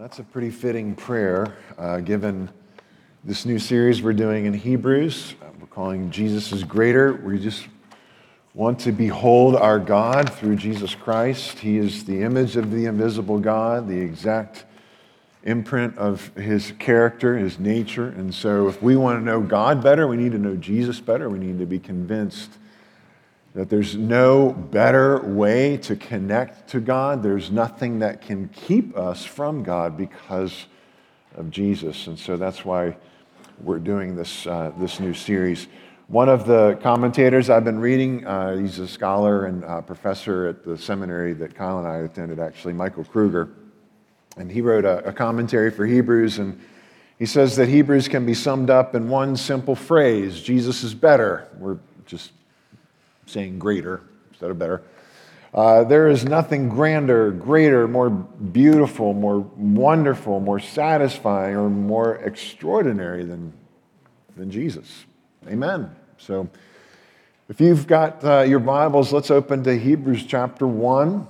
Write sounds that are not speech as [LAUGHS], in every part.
That's a pretty fitting prayer uh, given this new series we're doing in Hebrews. Uh, we're calling Jesus is Greater. We just want to behold our God through Jesus Christ. He is the image of the invisible God, the exact imprint of his character, his nature. And so, if we want to know God better, we need to know Jesus better. We need to be convinced that there's no better way to connect to God. There's nothing that can keep us from God because of Jesus. And so that's why we're doing this, uh, this new series. One of the commentators I've been reading, uh, he's a scholar and professor at the seminary that Kyle and I attended, actually, Michael Kruger. And he wrote a, a commentary for Hebrews, and he says that Hebrews can be summed up in one simple phrase Jesus is better. We're just saying greater instead of better. Uh, there is nothing grander, greater, more beautiful, more wonderful, more satisfying, or more extraordinary than, than Jesus. Amen. So, if you've got uh, your Bibles, let's open to Hebrews chapter 1.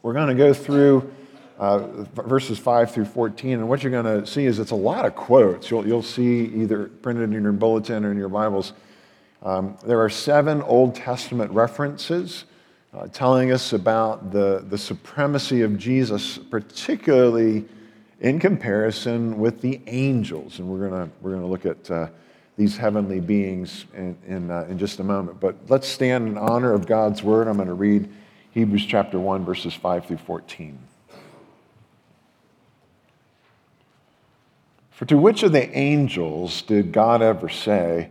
We're going to go through uh, verses 5 through 14, and what you're going to see is it's a lot of quotes. You'll, you'll see either printed in your bulletin or in your Bibles um, there are seven Old Testament references uh, telling us about the, the supremacy of Jesus, particularly in comparison with the angels. And we're going we're gonna look at uh, these heavenly beings in, in, uh, in just a moment. But let's stand in honor of God's word. I'm going to read Hebrews chapter 1, verses 5 through 14. For to which of the angels did God ever say,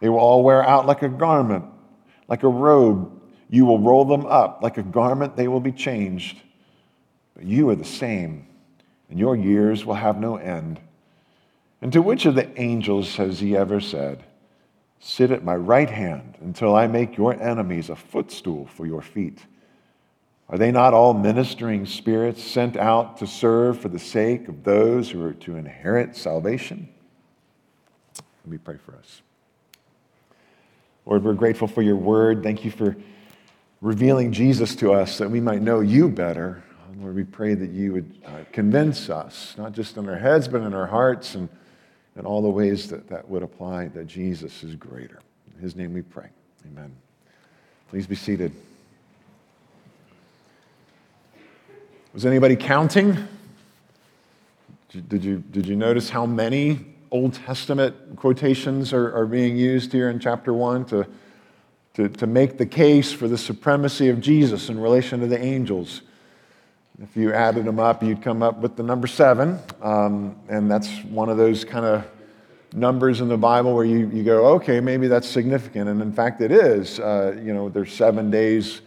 They will all wear out like a garment, like a robe. You will roll them up. Like a garment, they will be changed. But you are the same, and your years will have no end. And to which of the angels has he ever said, Sit at my right hand until I make your enemies a footstool for your feet? Are they not all ministering spirits sent out to serve for the sake of those who are to inherit salvation? Let me pray for us. Lord, we're grateful for your word. Thank you for revealing Jesus to us that we might know you better. Lord, we pray that you would uh, convince us, not just in our heads, but in our hearts and in all the ways that that would apply that Jesus is greater. In his name we pray. Amen. Please be seated. Was anybody counting? Did you, did you notice how many Old Testament quotations are, are being used here in chapter 1 to, to, to make the case for the supremacy of Jesus in relation to the angels. If you added them up, you'd come up with the number seven. Um, and that's one of those kind of numbers in the Bible where you, you go, okay, maybe that's significant. And in fact, it is. Uh, you know, there's seven days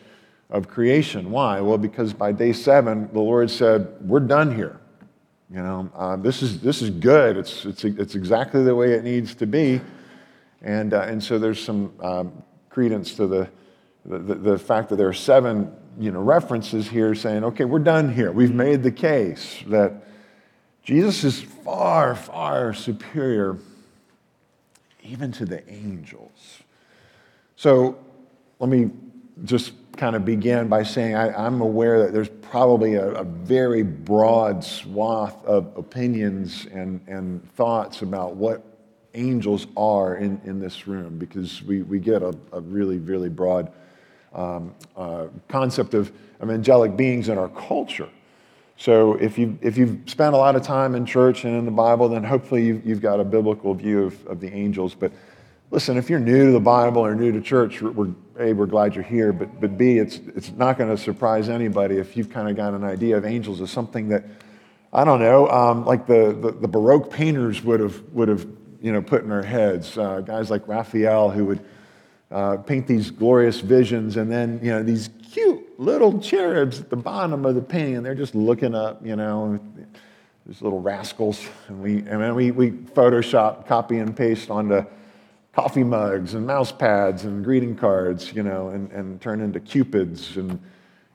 of creation. Why? Well, because by day seven, the Lord said, we're done here. You know, uh, this, is, this is good. It's, it's, it's exactly the way it needs to be. And, uh, and so there's some um, credence to the, the, the fact that there are seven you know, references here saying, okay, we're done here. We've made the case that Jesus is far, far superior even to the angels. So let me just kind of begin by saying I, am aware that there's probably a, a, very broad swath of opinions and, and thoughts about what angels are in, in this room because we, we get a, a really, really broad um, uh, concept of, of angelic beings in our culture. So if, you, if you've spent a lot of time in church and in the Bible, then hopefully you've, you've got a biblical view of, of the angels. But listen, if you're new to the Bible or new to church, we're, A, we're glad you're here. But, but B, it's, it's not going to surprise anybody if you've kind of got an idea of angels as something that, I don't know, um, like the, the, the, Baroque painters would have, would have you know, put in their heads. Uh, guys like Raphael who would uh, paint these glorious visions and then, you know, these cute little cherubs at the bottom of the painting and they're just looking up, you know, these little rascals. And we, and then we, we Photoshop, copy and paste onto coffee mugs and mouse pads and greeting cards, you know, and, and turn into cupids and,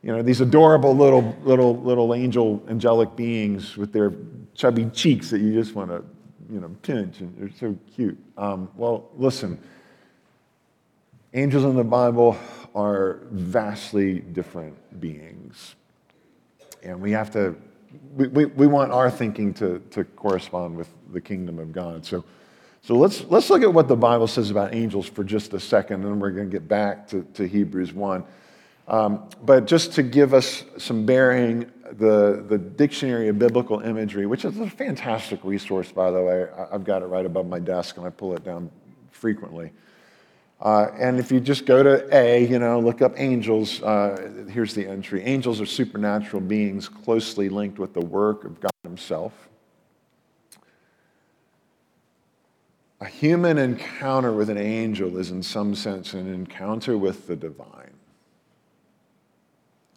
you know, these adorable little, little, little angel, angelic beings with their chubby cheeks that you just want to, you know, pinch, and they're so cute. Um, well, listen, angels in the Bible are vastly different beings. And we have to, we, we, we want our thinking to, to correspond with the kingdom of God. So, so let's, let's look at what the Bible says about angels for just a second, and then we're going to get back to, to Hebrews 1. Um, but just to give us some bearing, the, the Dictionary of Biblical Imagery, which is a fantastic resource, by the way, I've got it right above my desk and I pull it down frequently. Uh, and if you just go to A, you know, look up angels, uh, here's the entry. Angels are supernatural beings closely linked with the work of God Himself. A human encounter with an angel is, in some sense, an encounter with the divine.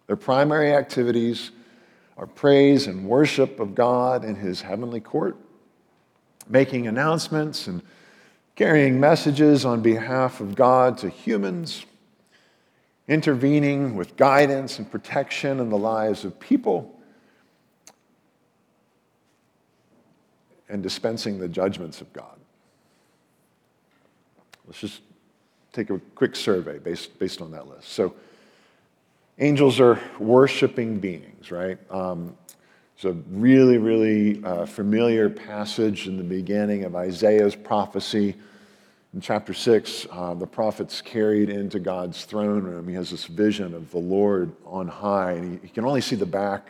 Their primary activities are praise and worship of God in His heavenly court, making announcements and carrying messages on behalf of God to humans, intervening with guidance and protection in the lives of people and dispensing the judgments of God. Let's just take a quick survey based, based on that list. So, angels are worshiping beings, right? Um, it's a really, really uh, familiar passage in the beginning of Isaiah's prophecy. In chapter 6, uh, the prophet's carried into God's throne room. He has this vision of the Lord on high, and he, he can only see the back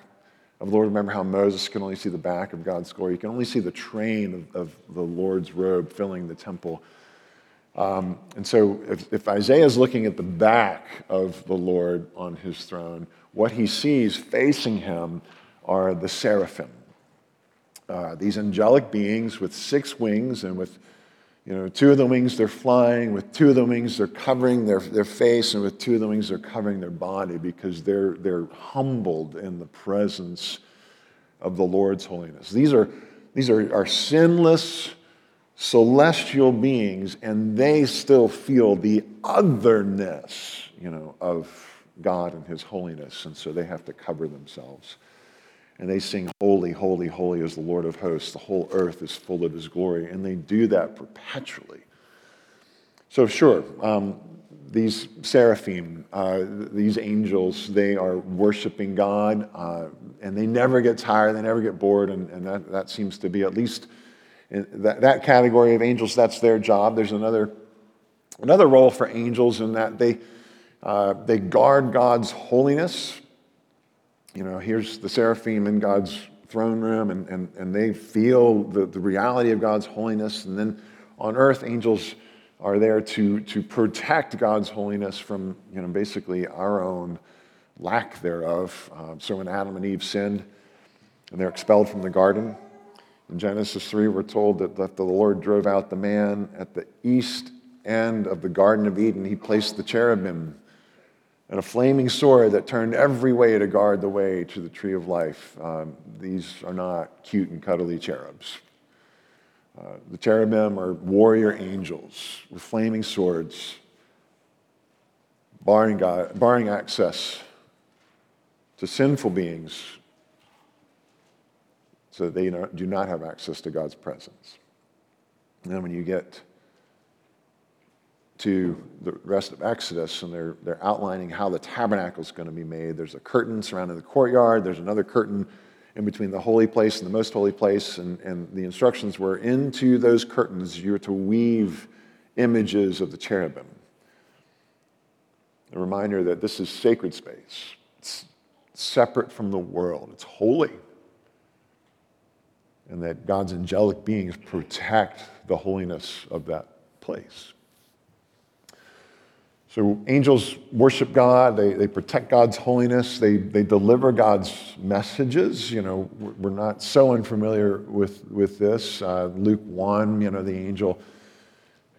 of the Lord. Remember how Moses can only see the back of God's glory? You can only see the train of, of the Lord's robe filling the temple. Um, and so, if, if Isaiah is looking at the back of the Lord on his throne, what he sees facing him are the seraphim. Uh, these angelic beings with six wings and with you know, two of the wings they're flying, with two of the wings they're covering their, their face, and with two of the wings they're covering their body because they're, they're humbled in the presence of the Lord's holiness. These are, these are, are sinless, celestial beings, and they still feel the otherness, you know, of God and His holiness, and so they have to cover themselves. And they sing, Holy, holy, holy is the Lord of hosts. The whole earth is full of His glory. And they do that perpetually. So, sure, um, these seraphim, uh, these angels, they are worshiping God, uh, and they never get tired, they never get bored, and, and that, that seems to be at least that, that category of angels, that's their job. There's another, another role for angels in that they, uh, they guard God's holiness. You know, here's the seraphim in God's throne room, and, and, and they feel the, the reality of God's holiness. And then on earth, angels are there to, to protect God's holiness from, you know, basically our own lack thereof. Uh, so when Adam and Eve sinned and they're expelled from the garden, in Genesis 3, we're told that, that the Lord drove out the man at the east end of the Garden of Eden. He placed the cherubim and a flaming sword that turned every way to guard the way to the tree of life. Um, these are not cute and cuddly cherubs. Uh, the cherubim are warrior angels with flaming swords, barring, God, barring access to sinful beings so they do not have access to God's presence. And then when you get to the rest of Exodus, and they're, they're outlining how the tabernacle is going to be made. There's a curtain surrounding the courtyard, there's another curtain in between the holy place and the most holy place, and, and the instructions were into those curtains, you were to weave images of the cherubim. A reminder that this is sacred space. It's separate from the world, it's holy. And that God's angelic beings protect the holiness of that place. So angels worship God, they, they protect God's holiness, they, they deliver God's messages. You know, we're not so unfamiliar with, with this. Uh, Luke 1, you know, the angel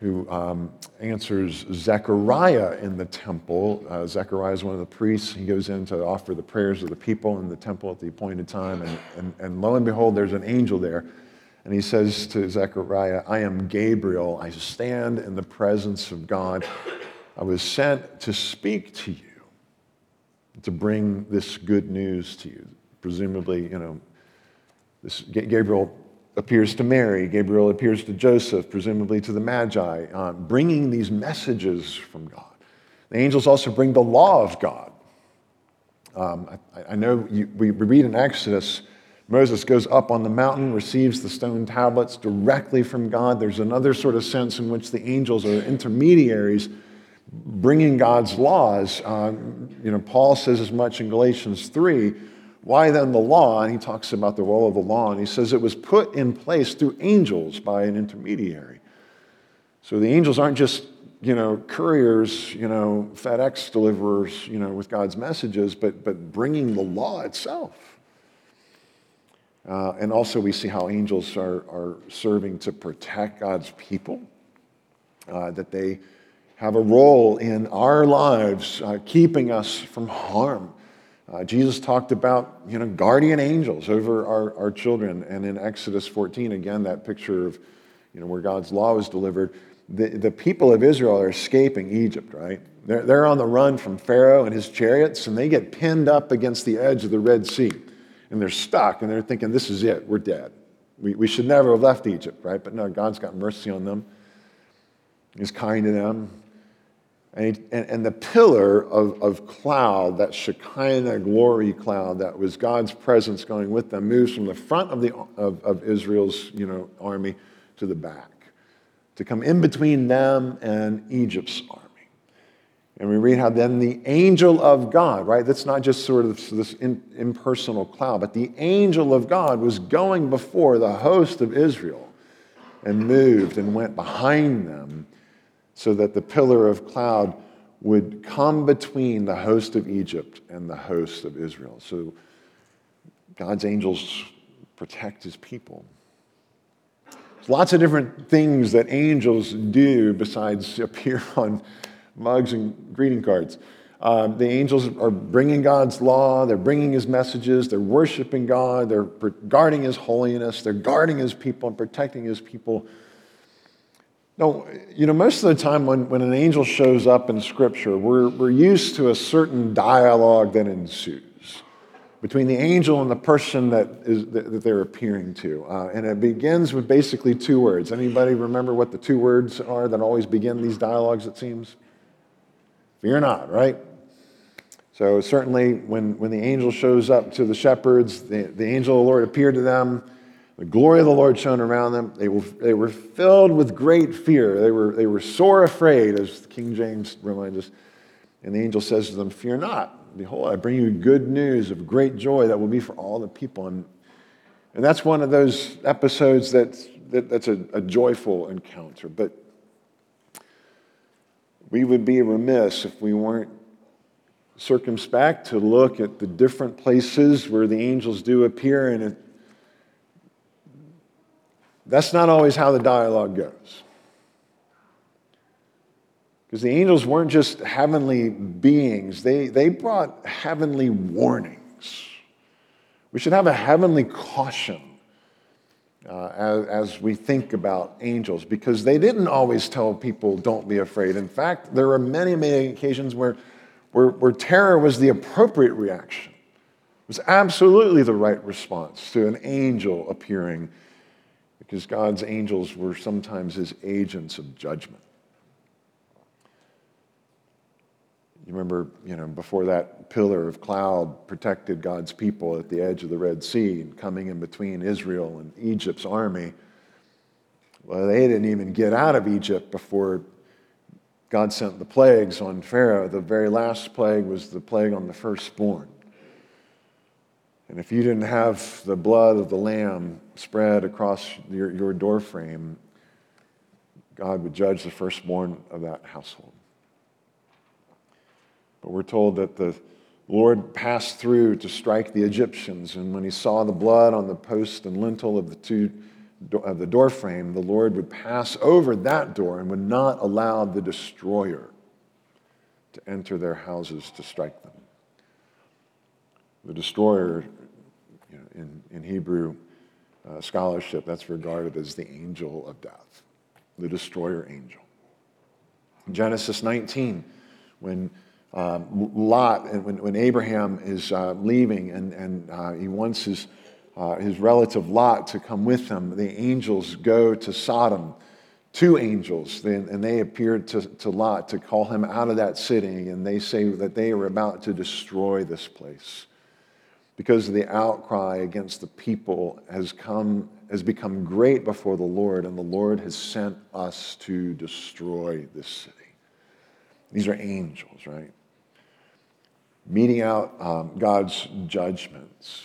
who um, answers Zechariah in the temple. Uh, Zechariah is one of the priests. He goes in to offer the prayers of the people in the temple at the appointed time. And, and, and lo and behold, there's an angel there. And he says to Zechariah, I am Gabriel. I stand in the presence of God. I was sent to speak to you, to bring this good news to you. Presumably, you know, this, Gabriel appears to Mary, Gabriel appears to Joseph, presumably to the Magi, uh, bringing these messages from God. The angels also bring the law of God. Um, I, I, know you, we read in Exodus, Moses goes up on the mountain, receives the stone tablets directly from God. There's another sort of sense in which the angels are intermediaries bringing God's laws. Uh, you know, Paul says as much in Galatians 3 why then the law? And he talks about the role of the law, and he says it was put in place through angels by an intermediary. So the angels aren't just, you know, couriers, you know, FedEx deliverers, you know, with God's messages, but, but bringing the law itself. Uh, and also, we see how angels are, are serving to protect God's people, uh, that they have a role in our lives, uh, keeping us from harm. Uh, Jesus talked about, you know, guardian angels over our, our children. And in Exodus 14, again, that picture of, you know, where God's law was delivered, the, the people of Israel are escaping Egypt, right? They're, they're on the run from Pharaoh and his chariots, and they get pinned up against the edge of the Red Sea. And they're stuck, and they're thinking, this is it, we're dead. We, we should never have left Egypt, right? But no, God's got mercy on them. He's kind to them. And, he, and, and, the pillar of, of cloud, that Shekinah glory cloud that was God's presence going with them, moves from the front of, the, of, of Israel's you know, army to the back to come in between them and Egypt's army. And we read how then the angel of God, right? That's not just sort of this in, impersonal cloud, but the angel of God was going before the host of Israel and moved and went behind them so that the pillar of cloud would come between the host of Egypt and the host of Israel. So God's angels protect his people. There's lots of different things that angels do besides [LAUGHS] appear on mugs and greeting cards. Um, the angels are bringing God's law, they're bringing his messages, they're worshiping God, they're guarding his holiness, they're guarding his people and protecting his people no, you know, most of the time when, when an angel shows up in Scripture, we're, we're used to a certain dialogue that ensues between the angel and the person that, is, that they're appearing to. Uh, and it begins with basically two words. Anybody remember what the two words are that always begin these dialogues, it seems? Fear not, right? So certainly when, when the angel shows up to the shepherds, the, the angel of the Lord appeared to them the glory of the Lord shone around them. They were, they were filled with great fear. They were, they were sore afraid, as King James reminds us. And the angel says to them, Fear not. Behold, I bring you good news of great joy that will be for all the people. And, and that's one of those episodes that's, that, that's a, a joyful encounter. But we would be remiss if we weren't circumspect to look at the different places where the angels do appear and that's not always how the dialogue goes. Because the angels weren't just heavenly beings, they, they brought heavenly warnings. We should have a heavenly caution uh, as, as we think about angels because they didn't always tell people, don't be afraid. In fact, there were many, many occasions where, where, where terror was the appropriate reaction, it was absolutely the right response to an angel appearing because God's angels were sometimes his agents of judgment. You remember, you know, before that pillar of cloud protected God's people at the edge of the Red Sea and coming in between Israel and Egypt's army. Well, they didn't even get out of Egypt before God sent the plagues on Pharaoh. The very last plague was the plague on the firstborn. And if you didn't have the blood of the Lamb spread across your, your door frame, God would judge the firstborn of that household. But we're told that the Lord passed through to strike the Egyptians, and when he saw the blood on the post and lintel of the two of the door frame, the Lord would pass over that door and would not allow the destroyer to enter their houses to strike them. The destroyer, you know, in, in Hebrew uh, scholarship, that's regarded as the angel of death, the destroyer angel. Genesis 19, when um, Lot, and when, when Abraham is uh, leaving and, and uh, he wants his, uh, his relative Lot to come with him, the angels go to Sodom, two angels, and they appear to, to Lot to call him out of that city, and they say that they are about to destroy this place because the outcry against the people has come has become great before the Lord, and the Lord has sent us to destroy this city. These are angels, right? Meting out um, God's judgments.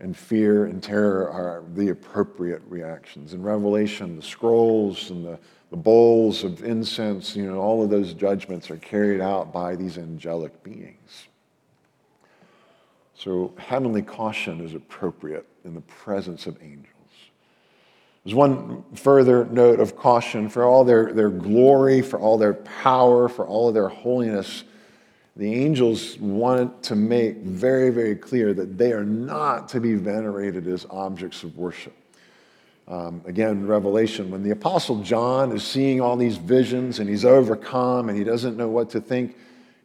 And fear and terror are the appropriate reactions. In Revelation, the scrolls and the, the bowls of incense, you know, all of those judgments are carried out by these angelic beings. So, heavenly caution is appropriate in the presence of angels. There's one further note of caution for all their, their glory, for all their power, for all of their holiness. The angels want to make very, very clear that they are not to be venerated as objects of worship. Um, again, Revelation, when the Apostle John is seeing all these visions and he's overcome and he doesn't know what to think,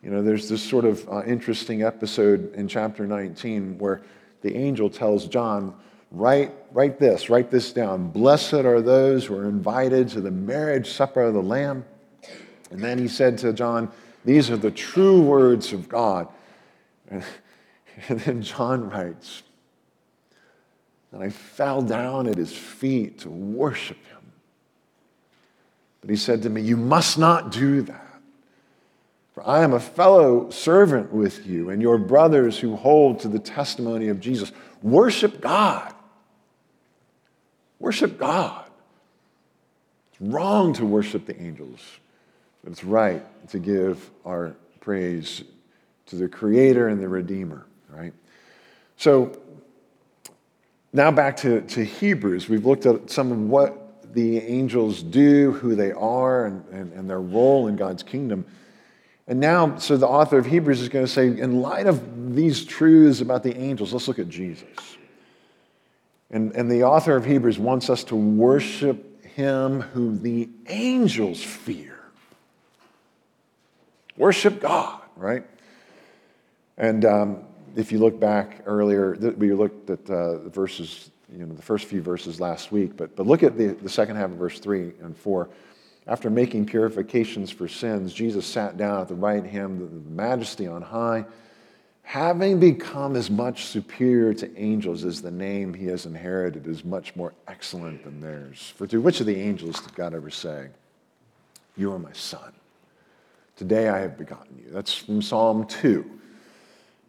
you know, there's this sort of uh, interesting episode in chapter 19 where the angel tells John, write, write this, write this down. Blessed are those who are invited to the marriage supper of the Lamb. And then he said to John, These are the true words of God. And, [LAUGHS] and then John writes, And I fell down at his feet to worship him. But he said to me, You must not do that. For I am a fellow servant with you and your brothers who hold to the testimony of Jesus. Worship God. Worship God. It's wrong to worship the angels, but it's right to give our praise to the Creator and the Redeemer, right? So now back to, to Hebrews. We've looked at some of what the angels do, who they are, and, and, and their role in God's kingdom. And now, so the author of Hebrews is going to say, in light of these truths about the angels, let's look at Jesus. And, and the author of Hebrews wants us to worship him who the angels fear. Worship God, right? And um, if you look back earlier, we looked at uh, the verses, you know, the first few verses last week, but, but look at the, the second half of verse 3 and 4. After making purifications for sins, Jesus sat down at the right hand of the majesty on high, having become as much superior to angels as the name he has inherited is much more excellent than theirs. For to which of the angels did God ever say, You are my son? Today I have begotten you. That's from Psalm 2.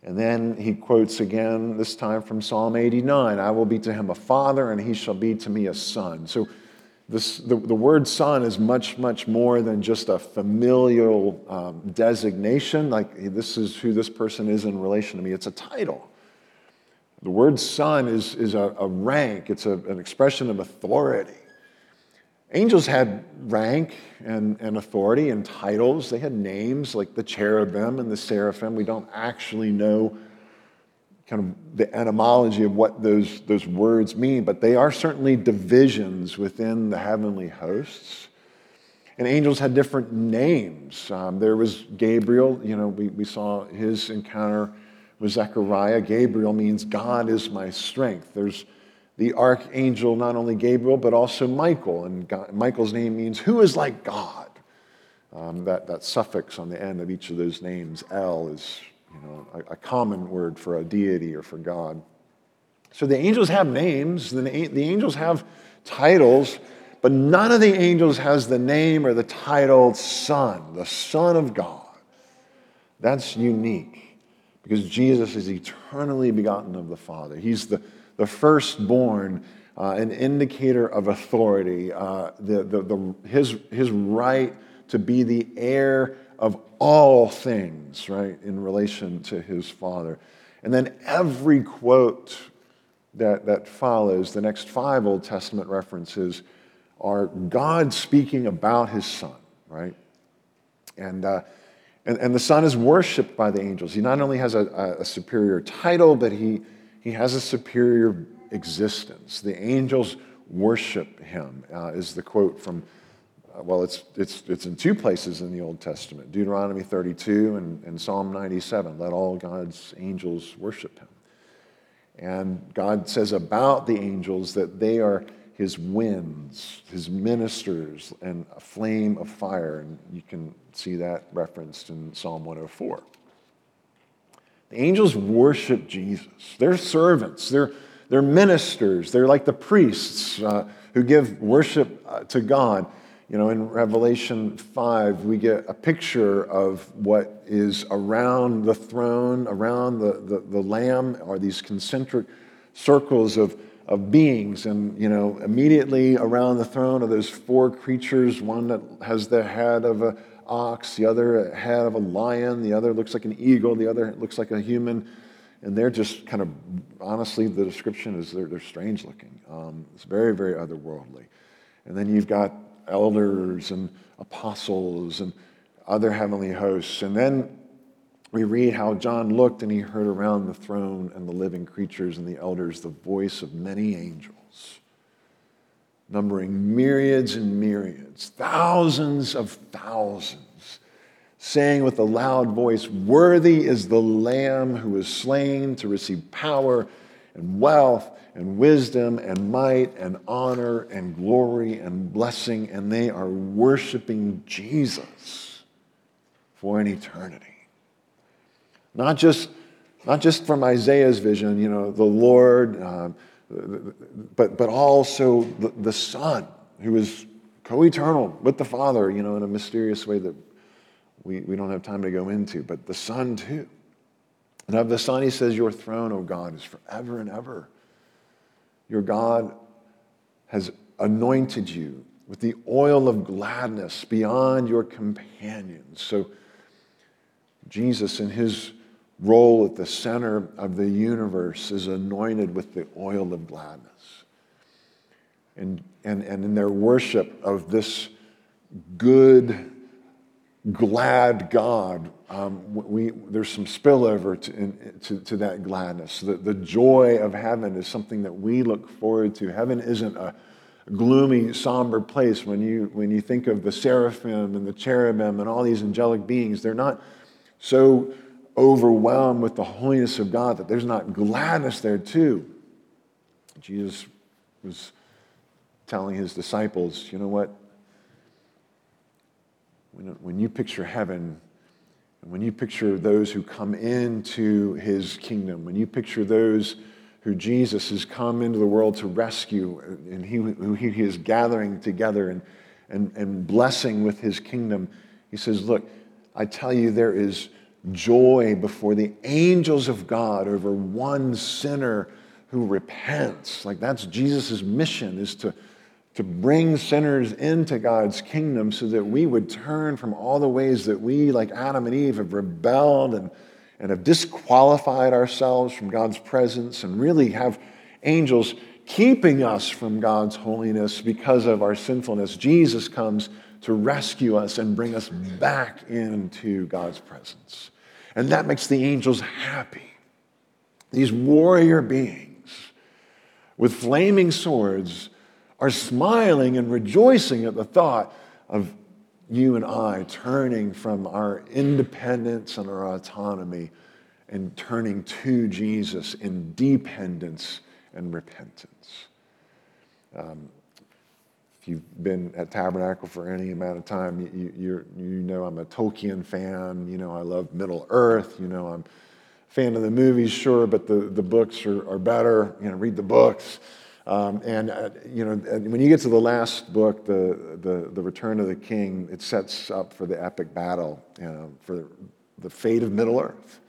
And then he quotes again, this time from Psalm 89 I will be to him a father, and he shall be to me a son. So this, the, the word son is much, much more than just a familial um, designation, like this is who this person is in relation to me. It's a title. The word son is, is a, a rank, it's a, an expression of authority. Angels had rank and, and authority and titles. They had names like the cherubim and the seraphim. We don't actually know kind of the etymology of what those, those words mean, but they are certainly divisions within the heavenly hosts. And angels had different names. Um, there was Gabriel, you know, we, we saw his encounter with Zechariah. Gabriel means God is my strength. There's the archangel, not only Gabriel, but also Michael. And God, Michael's name means who is like God. Um, that, that suffix on the end of each of those names, L, is you know, a, a common word for a deity or for God. So the angels have names, the, the angels have titles, but none of the angels has the name or the title Son, the Son of God. That's unique because Jesus is eternally begotten of the Father. He's the, the firstborn, uh, an indicator of authority, uh, the, the, the, his, his right to be the heir of all things, right, in relation to his Father. And then every quote that, that follows, the next five Old Testament references, are God speaking about his Son, right? And, uh, and, and the Son is worshiped by the angels. He not only has a, a superior title, but he, he has a superior existence. The angels worship him, uh, is the quote from, well, it's, it's, it's in two places in the Old Testament Deuteronomy 32 and, and Psalm 97. Let all God's angels worship him. And God says about the angels that they are his winds, his ministers, and a flame of fire. And you can see that referenced in Psalm 104. The angels worship Jesus. They're servants, they're, they're ministers, they're like the priests uh, who give worship uh, to God. You know, in Revelation 5, we get a picture of what is around the throne, around the, the, the Lamb, are these concentric circles of of beings. And, you know, immediately around the throne are those four creatures one that has the head of an ox, the other head of a lion, the other looks like an eagle, the other looks like a human. And they're just kind of, honestly, the description is they're, they're strange looking. Um, it's very, very otherworldly. And then you've got elders and apostles and other heavenly hosts. And then we read how John looked and he heard around the throne and the living creatures and the elders the voice of many angels, numbering myriads and myriads, thousands of thousands, saying with a loud voice, Worthy is the Lamb who was slain to receive power and wealth and wisdom and might and honor and glory and blessing. And they are worshiping Jesus for an eternity. Not just, not just from Isaiah's vision, you know, the Lord, um, but, but also the, the Son, who is co eternal with the Father, you know, in a mysterious way that we, we don't have time to go into, but the Son too. And of the Son, he says, Your throne, O God, is forever and ever. Your God has anointed you with the oil of gladness beyond your companions. So, Jesus, in his role at the center of the universe is anointed with the oil of gladness. And, and, and in their worship of this good, glad God, um, we, there's some spillover to, in, to, to, that gladness. The, the joy of heaven is something that we look forward to. Heaven isn't a gloomy, somber place. When you, when you think of the seraphim and the cherubim and all these angelic beings, they're not so overwhelmed with the holiness of God that there's not gladness there too. Jesus was telling his disciples, you know what? When, when you picture heaven, and when you picture those who come into his kingdom, when you picture those who Jesus has come into the world to rescue, and he, who he is gathering together and, and, and blessing with his kingdom, he says, Look, I tell you, there is joy before the angels of God over one sinner who repents. Like that's Jesus' mission is to, to bring sinners into God's kingdom so that we would turn from all the ways that we, like Adam and Eve, have rebelled and, and have disqualified ourselves from God's presence and really have angels keeping us from God's holiness because of our sinfulness. Jesus comes to rescue us and bring us back into God's presence. And that makes the angels happy. These warrior beings with flaming swords are smiling and rejoicing at the thought of you and I turning from our independence and our autonomy and turning to Jesus in dependence and repentance. Um, if you've been at Tabernacle for any amount of time, you, you, you know I'm a Tolkien fan. You know I love Middle Earth. You know I'm a fan of the movies, sure, but the, the books are, are better. You know, read the books. Um, and, uh, you know, when you get to the last book, the, the, the Return of the King, it sets up for the epic battle, you know, for the fate of Middle Earth.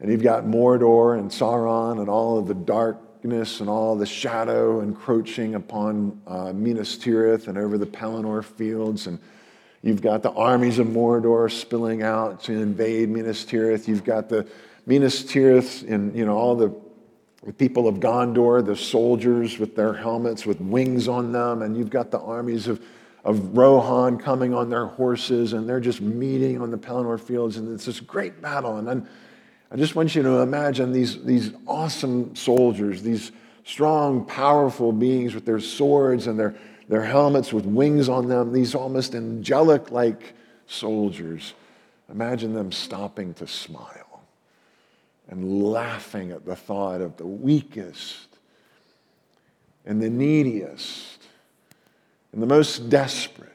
And you've got Mordor and Sauron and all of the darkness and all the shadow encroaching upon uh, Minas Tirith and over the Pelennor fields. And you've got the armies of Mordor spilling out to invade Minas Tirith. You've got the Minas Tirith and you know all the the people of Gondor, the soldiers with their helmets with wings on them, and you've got the armies of, of Rohan coming on their horses, and they're just meeting on the Pelennor fields, and it's this great battle. And then I just want you to imagine these, these awesome soldiers, these strong, powerful beings with their swords and their, their helmets with wings on them, these almost angelic like soldiers. Imagine them stopping to smile and laughing at the thought of the weakest and the neediest and the most desperate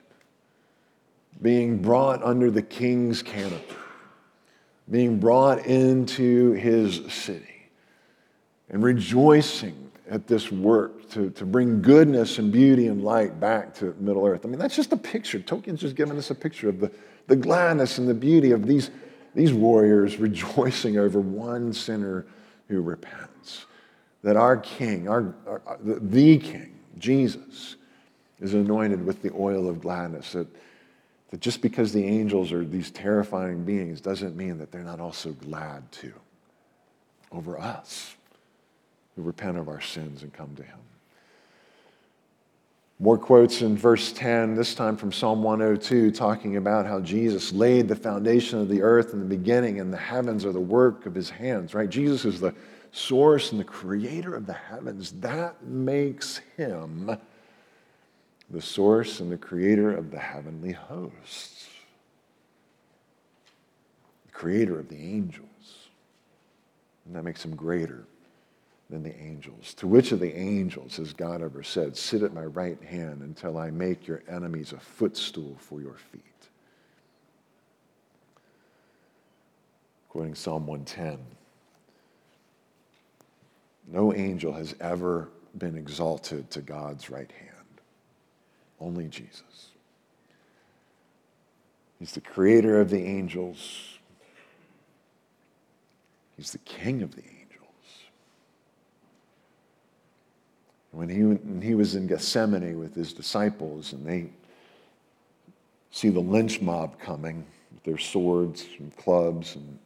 being brought under the king's canopy being brought into his city and rejoicing at this work to, to bring goodness and beauty and light back to Middle Earth. I mean, that's just a picture. Tolkien's just given us a picture of the, the gladness and the beauty of these, these warriors [LAUGHS] rejoicing over one sinner who repents. That our King, our, our the, King, Jesus, is anointed with the oil of gladness. That that just because the angels are these terrifying beings doesn't mean that they're not also glad too over us who repent of our sins and come to Him. More quotes in verse 10, this time from Psalm 102, talking about how Jesus laid the foundation of the earth in the beginning, and the heavens are the work of his hands, right? Jesus is the source and the creator of the heavens. That makes him the source and the creator of the heavenly hosts, the creator of the angels. And that makes him greater than the angels. To which of the angels has God ever said, Sit at my right hand until I make your enemies a footstool for your feet? Quoting Psalm 110 No angel has ever been exalted to God's right hand. Only Jesus. He's the creator of the angels. He's the king of the angels. When he, when he was in Gethsemane with his disciples and they see the lynch mob coming with their swords and clubs and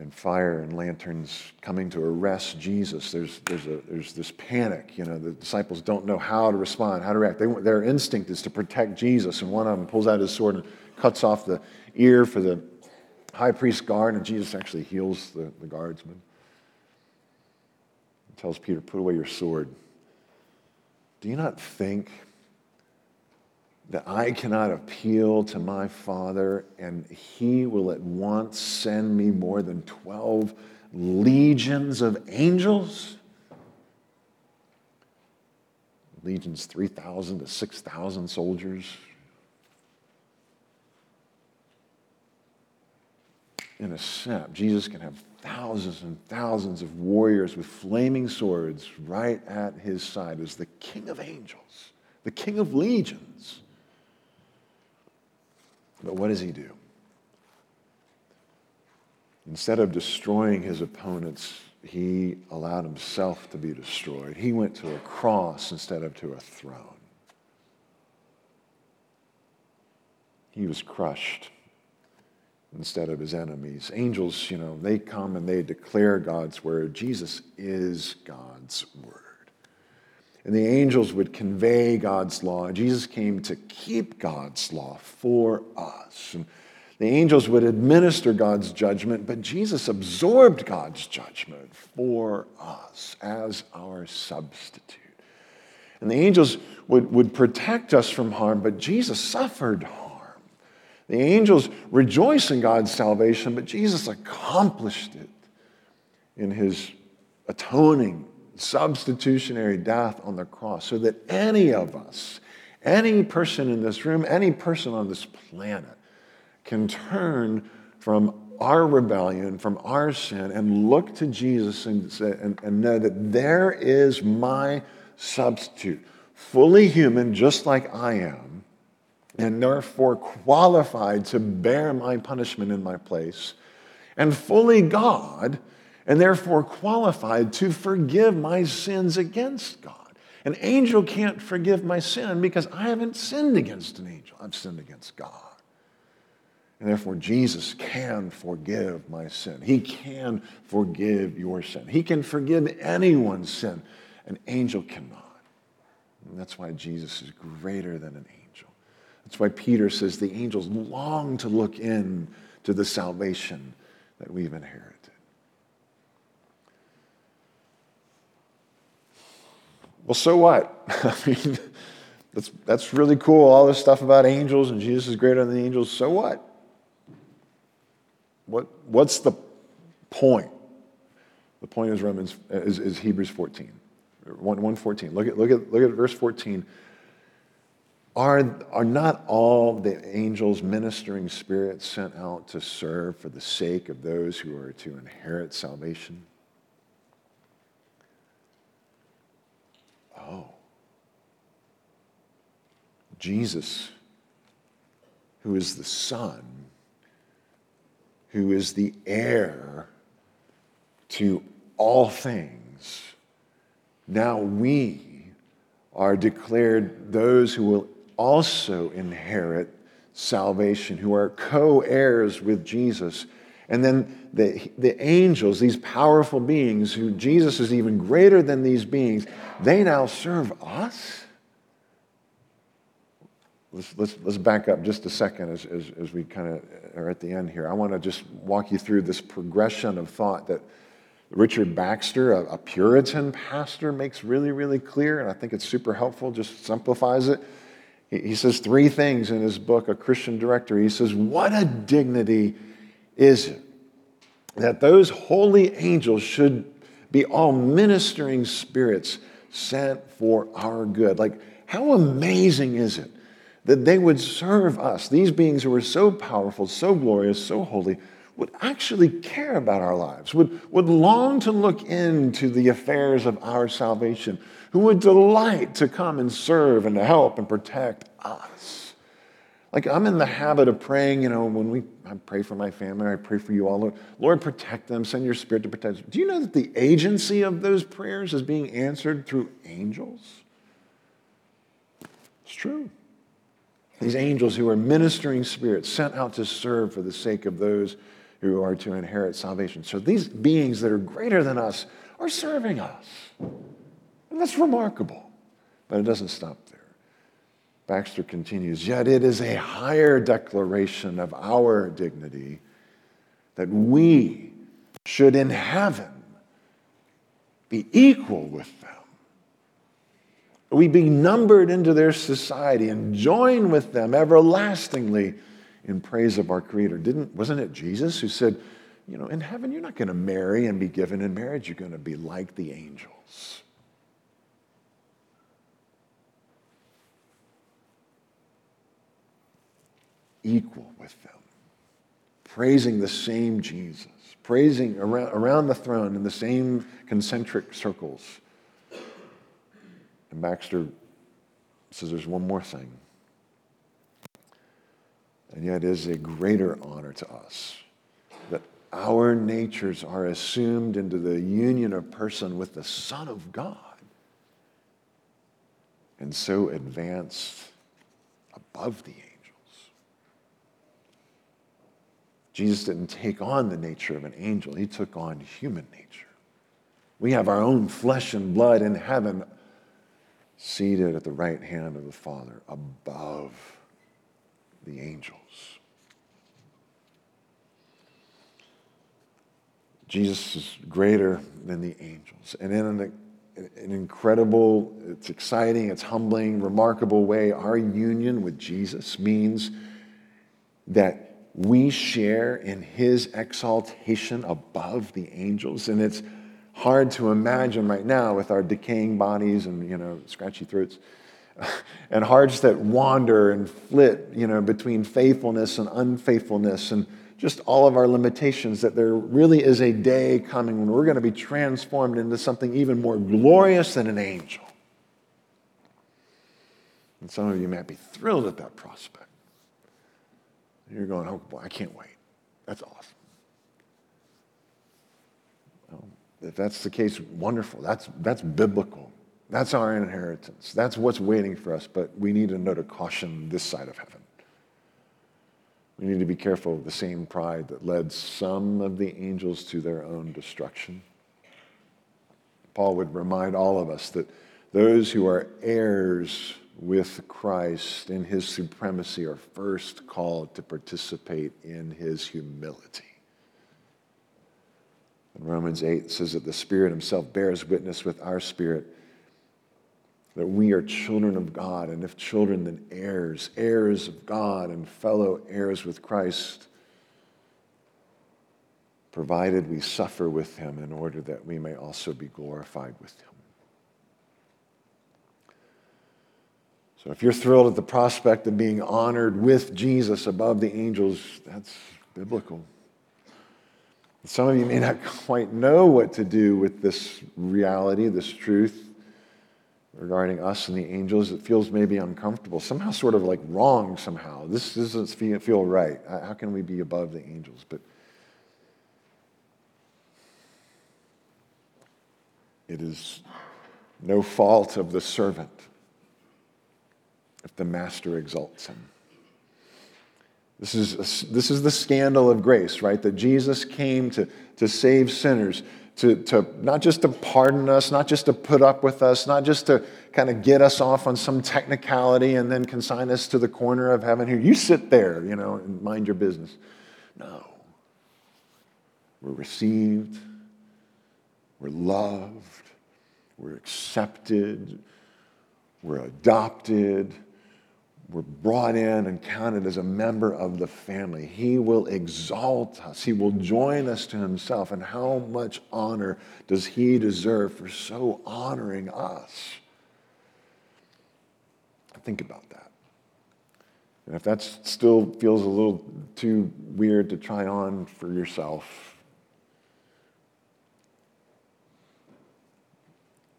and fire and lanterns coming to arrest Jesus. There's, there's, a, there's this panic. You know, the disciples don't know how to respond, how to react. They, their instinct is to protect Jesus, and one of them pulls out his sword and cuts off the ear for the high priest's guard, and Jesus actually heals the, the guardsman. Tells Peter, Put away your sword. Do you not think that I cannot appeal to my Father and he will at once send me more than 12 legions of angels? Legions, 3,000 to 6,000 soldiers. In a step, Jesus can have thousands and thousands of warriors with flaming swords right at his side as the King of angels, the King of legions. But what does he do? Instead of destroying his opponents, he allowed himself to be destroyed. He went to a cross instead of to a throne. He was crushed instead of his enemies. Angels, you know, they come and they declare God's word. Jesus is God's word. And the angels would convey God's law. Jesus came to keep God's law for us. And the angels would administer God's judgment, but Jesus absorbed God's judgment for us as our substitute. And the angels would, would protect us from harm, but Jesus suffered harm. The angels rejoice in God's salvation, but Jesus accomplished it in his atoning substitutionary death on the cross so that any of us, any person in this room, any person on this planet can turn from our rebellion, from our sin, and look to Jesus and, say, and, and know that there is my substitute, fully human, just like I am, and therefore qualified to bear my punishment in my place and fully God, and therefore qualified to forgive my sins against God. An angel can't forgive my sin because I haven't sinned against an angel. I've sinned against God. And therefore, Jesus can forgive my sin. He can forgive your sin. He can forgive anyone's sin. An angel cannot. And that's why Jesus is greater than an angel. That's why Peter says the angels long to look in to the salvation that we've inherited. Well, so what? [LAUGHS] I mean, that's, that's really cool, all this stuff about angels and Jesus is greater than the angels. So what? What, what's the point? The point is Romans is, is Hebrews 14. 1, 114. Look at, look, at, look at verse 14. Are, are not all the angels ministering spirits sent out to serve for the sake of those who are to inherit salvation? Oh. Jesus, who is the Son, who is the heir to all things, now we are declared those who will also inherit salvation, who are co heirs with Jesus. And then the, the angels, these powerful beings, who Jesus is even greater than these beings, they now serve us. Let's, let's, let's back up just a second as, as, as we kind of are at the end here. I want to just walk you through this progression of thought that Richard Baxter, a, a Puritan pastor, makes really, really clear, and I think it's super helpful, just simplifies it. He, says three things in his book, A Christian Directory. He says, What a dignity is it that those holy angels should be all ministering spirits sent for our good? Like, how amazing is it that they would serve us, these beings who are so powerful, so glorious, so holy, would actually care about our lives, would, would long to look into the affairs of our salvation, who would delight to come and serve and to help and protect us. Like I'm in the habit of praying, you know, when we I pray for my family, I pray for you all. Lord, Lord, protect them, send your spirit to protect them. Do you know that the agency of those prayers is being answered through angels? It's true. These angels who are ministering spirits sent out to serve for the sake of those who are to inherit salvation. So these beings that are greater than us are serving us. And that's remarkable. But it doesn't stop there. Baxter continues, yet it is a higher declaration of our dignity that we should in heaven be equal with them. We be numbered into their society and join with them everlastingly in praise of our Creator. Didn't, wasn't it Jesus who said, you know, in heaven, you're not going to marry and be given in marriage. You're going to be like the angels. Equal with them, praising the same Jesus, praising around, around the throne in the same concentric circles. And Baxter says there's one more thing. And yet, it is a greater honor to us that our natures are assumed into the union of person with the Son of God and so advanced above the angels. Jesus didn't take on the nature of an angel, he took on human nature. We have our own flesh and blood in heaven, seated at the right hand of the Father, above the angels. Jesus is greater than the angels. And in an, an incredible, it's exciting, it's humbling, remarkable way, our union with Jesus means that we share in his exaltation above the angels. And it's hard to imagine right now with our decaying bodies and, you know, scratchy throats [LAUGHS] and hearts that wander and flit, you know, between faithfulness and unfaithfulness and just all of our limitations, that there really is a day coming when we're going to be transformed into something even more glorious than an angel. And some of you might be thrilled at that prospect. You're going, oh boy, I can't wait. That's awesome. if that's the case, wonderful. That's, that's biblical. That's our inheritance. That's what's waiting for us. But we need a note of caution this side of heaven. We need to be careful of the same pride that led some of the angels to their own destruction. Paul would remind all of us that those who are heirs with Christ in his supremacy are first called to participate in his humility. In Romans 8 says that the Spirit himself bears witness with our spirit that we are children of God, and if children, then heirs, heirs of God, and fellow heirs with Christ, provided we suffer with him in order that we may also be glorified with him. So if you're thrilled at the prospect of being honored with Jesus above the angels, that's biblical. Some of you may not [LAUGHS] quite know what to do with this reality, this truth regarding us and the angels. It feels maybe uncomfortable, somehow sort of like wrong somehow. This doesn't feel right. Uh, how can we be above the angels? But it is no fault of the servant if the master exalts him. This is, a, this is the scandal of grace, right? That Jesus came to, to save sinners, to, to not just to pardon us, not just to put up with us, not just to kind of get us off on some technicality and then consign us to the corner of heaven here. You sit there, you know, and mind your business. No. We're received, we're loved, we're accepted, we're adopted we're brought in and counted as a member of the family. He will exalt us. He will join us to himself. And how much honor does he deserve for so honoring us? Think about that. And if that still feels a little too weird to try on for yourself,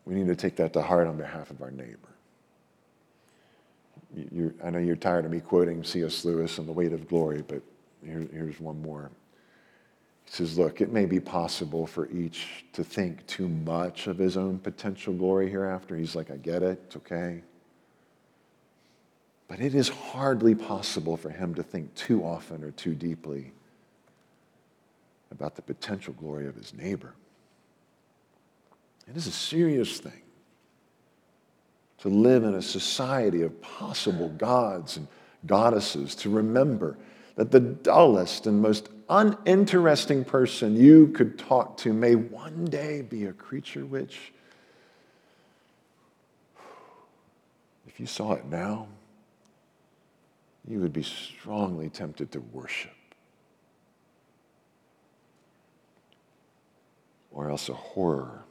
we need to take that to heart on behalf of our neighbor I know you're tired of me quoting C.S. Lewis and The Weight of Glory, but here, here's one more. He says, Look, it may be possible for each to think too much of his own potential glory hereafter. He's like, I get it, it's okay. But it is hardly possible for him to think too often or too deeply about the potential glory of his neighbor. It is a serious thing to live in a society of possible gods and goddesses, to remember that the dullest and most uninteresting person you could talk to may one day be a creature which, if you saw it now, you would be strongly tempted to worship. Or else a horror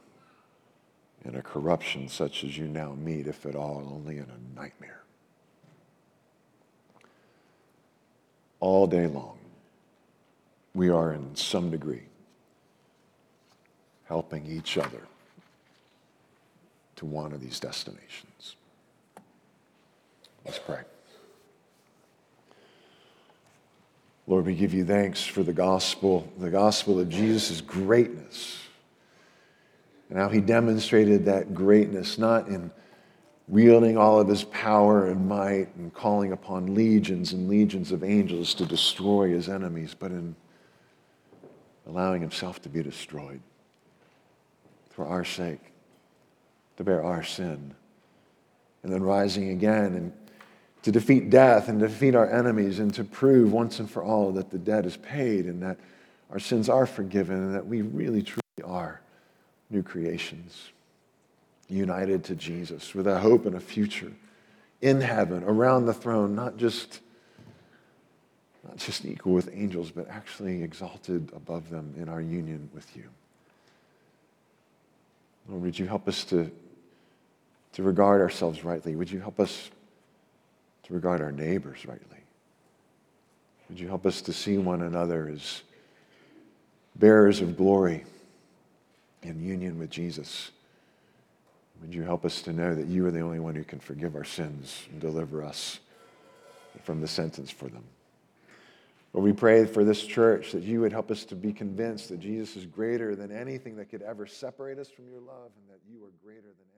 in a corruption such as you now meet, if at all, only in a nightmare. All day long, we are in some degree helping each other to one of these destinations. Let's pray. Lord, we give you thanks for the gospel, the gospel of Jesus' greatness and how he demonstrated that greatness, not in wielding all of his power and might and calling upon legions and legions of angels to destroy his enemies, but in allowing himself to be destroyed for our sake, to bear our sin, and then rising again and to defeat death and defeat our enemies and to prove once and for all that the debt is paid and that our sins are forgiven and that we really truly are new creations, united to Jesus with a hope and a future in heaven, around the throne, not just, not just equal with angels, but actually exalted above them in our union with you. Lord, would you help us to, to regard ourselves rightly? Would you help us to regard our neighbors rightly? Would you help us to see one another as bearers of glory? In union with Jesus. Would you help us to know that you are the only one who can forgive our sins and deliver us from the sentence for them? Lord, we pray for this church that you would help us to be convinced that Jesus is greater than anything that could ever separate us from your love and that you are greater than.